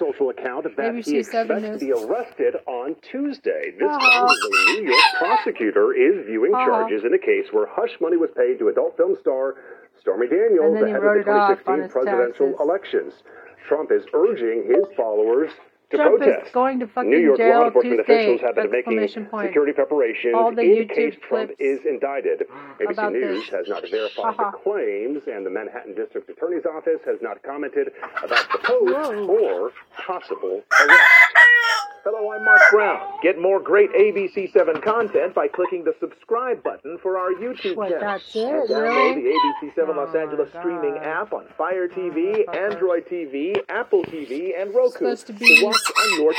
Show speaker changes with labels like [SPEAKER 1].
[SPEAKER 1] social account that he
[SPEAKER 2] ABC 7
[SPEAKER 1] expects to be arrested on Tuesday. This
[SPEAKER 2] Uh-huh.
[SPEAKER 1] comes as a New York prosecutor is viewing
[SPEAKER 2] Uh-huh.
[SPEAKER 1] charges in a case where hush money was paid to adult film star Stormy Daniels
[SPEAKER 2] he
[SPEAKER 1] ahead of the
[SPEAKER 2] it
[SPEAKER 1] 2016 presidential
[SPEAKER 2] taxes.
[SPEAKER 1] elections. Trump is urging his followers to
[SPEAKER 2] Trump
[SPEAKER 1] protest.
[SPEAKER 2] is going to fucking
[SPEAKER 1] New York law
[SPEAKER 2] jail
[SPEAKER 1] enforcement
[SPEAKER 2] Tuesday!
[SPEAKER 1] officials have been making
[SPEAKER 2] point.
[SPEAKER 1] security preparations
[SPEAKER 2] All the
[SPEAKER 1] in
[SPEAKER 2] YouTube
[SPEAKER 1] case Trump is indicted. ABC News
[SPEAKER 2] this.
[SPEAKER 1] has not verified
[SPEAKER 2] Haha.
[SPEAKER 1] the claims, and the Manhattan District Attorney's Office has not commented about the post or possible arrest.
[SPEAKER 3] Hello, I'm Mark Brown. Get more great ABC7 content by clicking the subscribe button for our YouTube
[SPEAKER 2] What,
[SPEAKER 3] channel.
[SPEAKER 2] that's it?
[SPEAKER 3] And download
[SPEAKER 2] Really?
[SPEAKER 3] the ABC7 Los
[SPEAKER 2] Oh,
[SPEAKER 3] Angeles
[SPEAKER 2] my
[SPEAKER 3] streaming app on Fire TV, oh, Android TV, Apple TV, and Roku
[SPEAKER 2] Supposed to be-
[SPEAKER 3] watch on your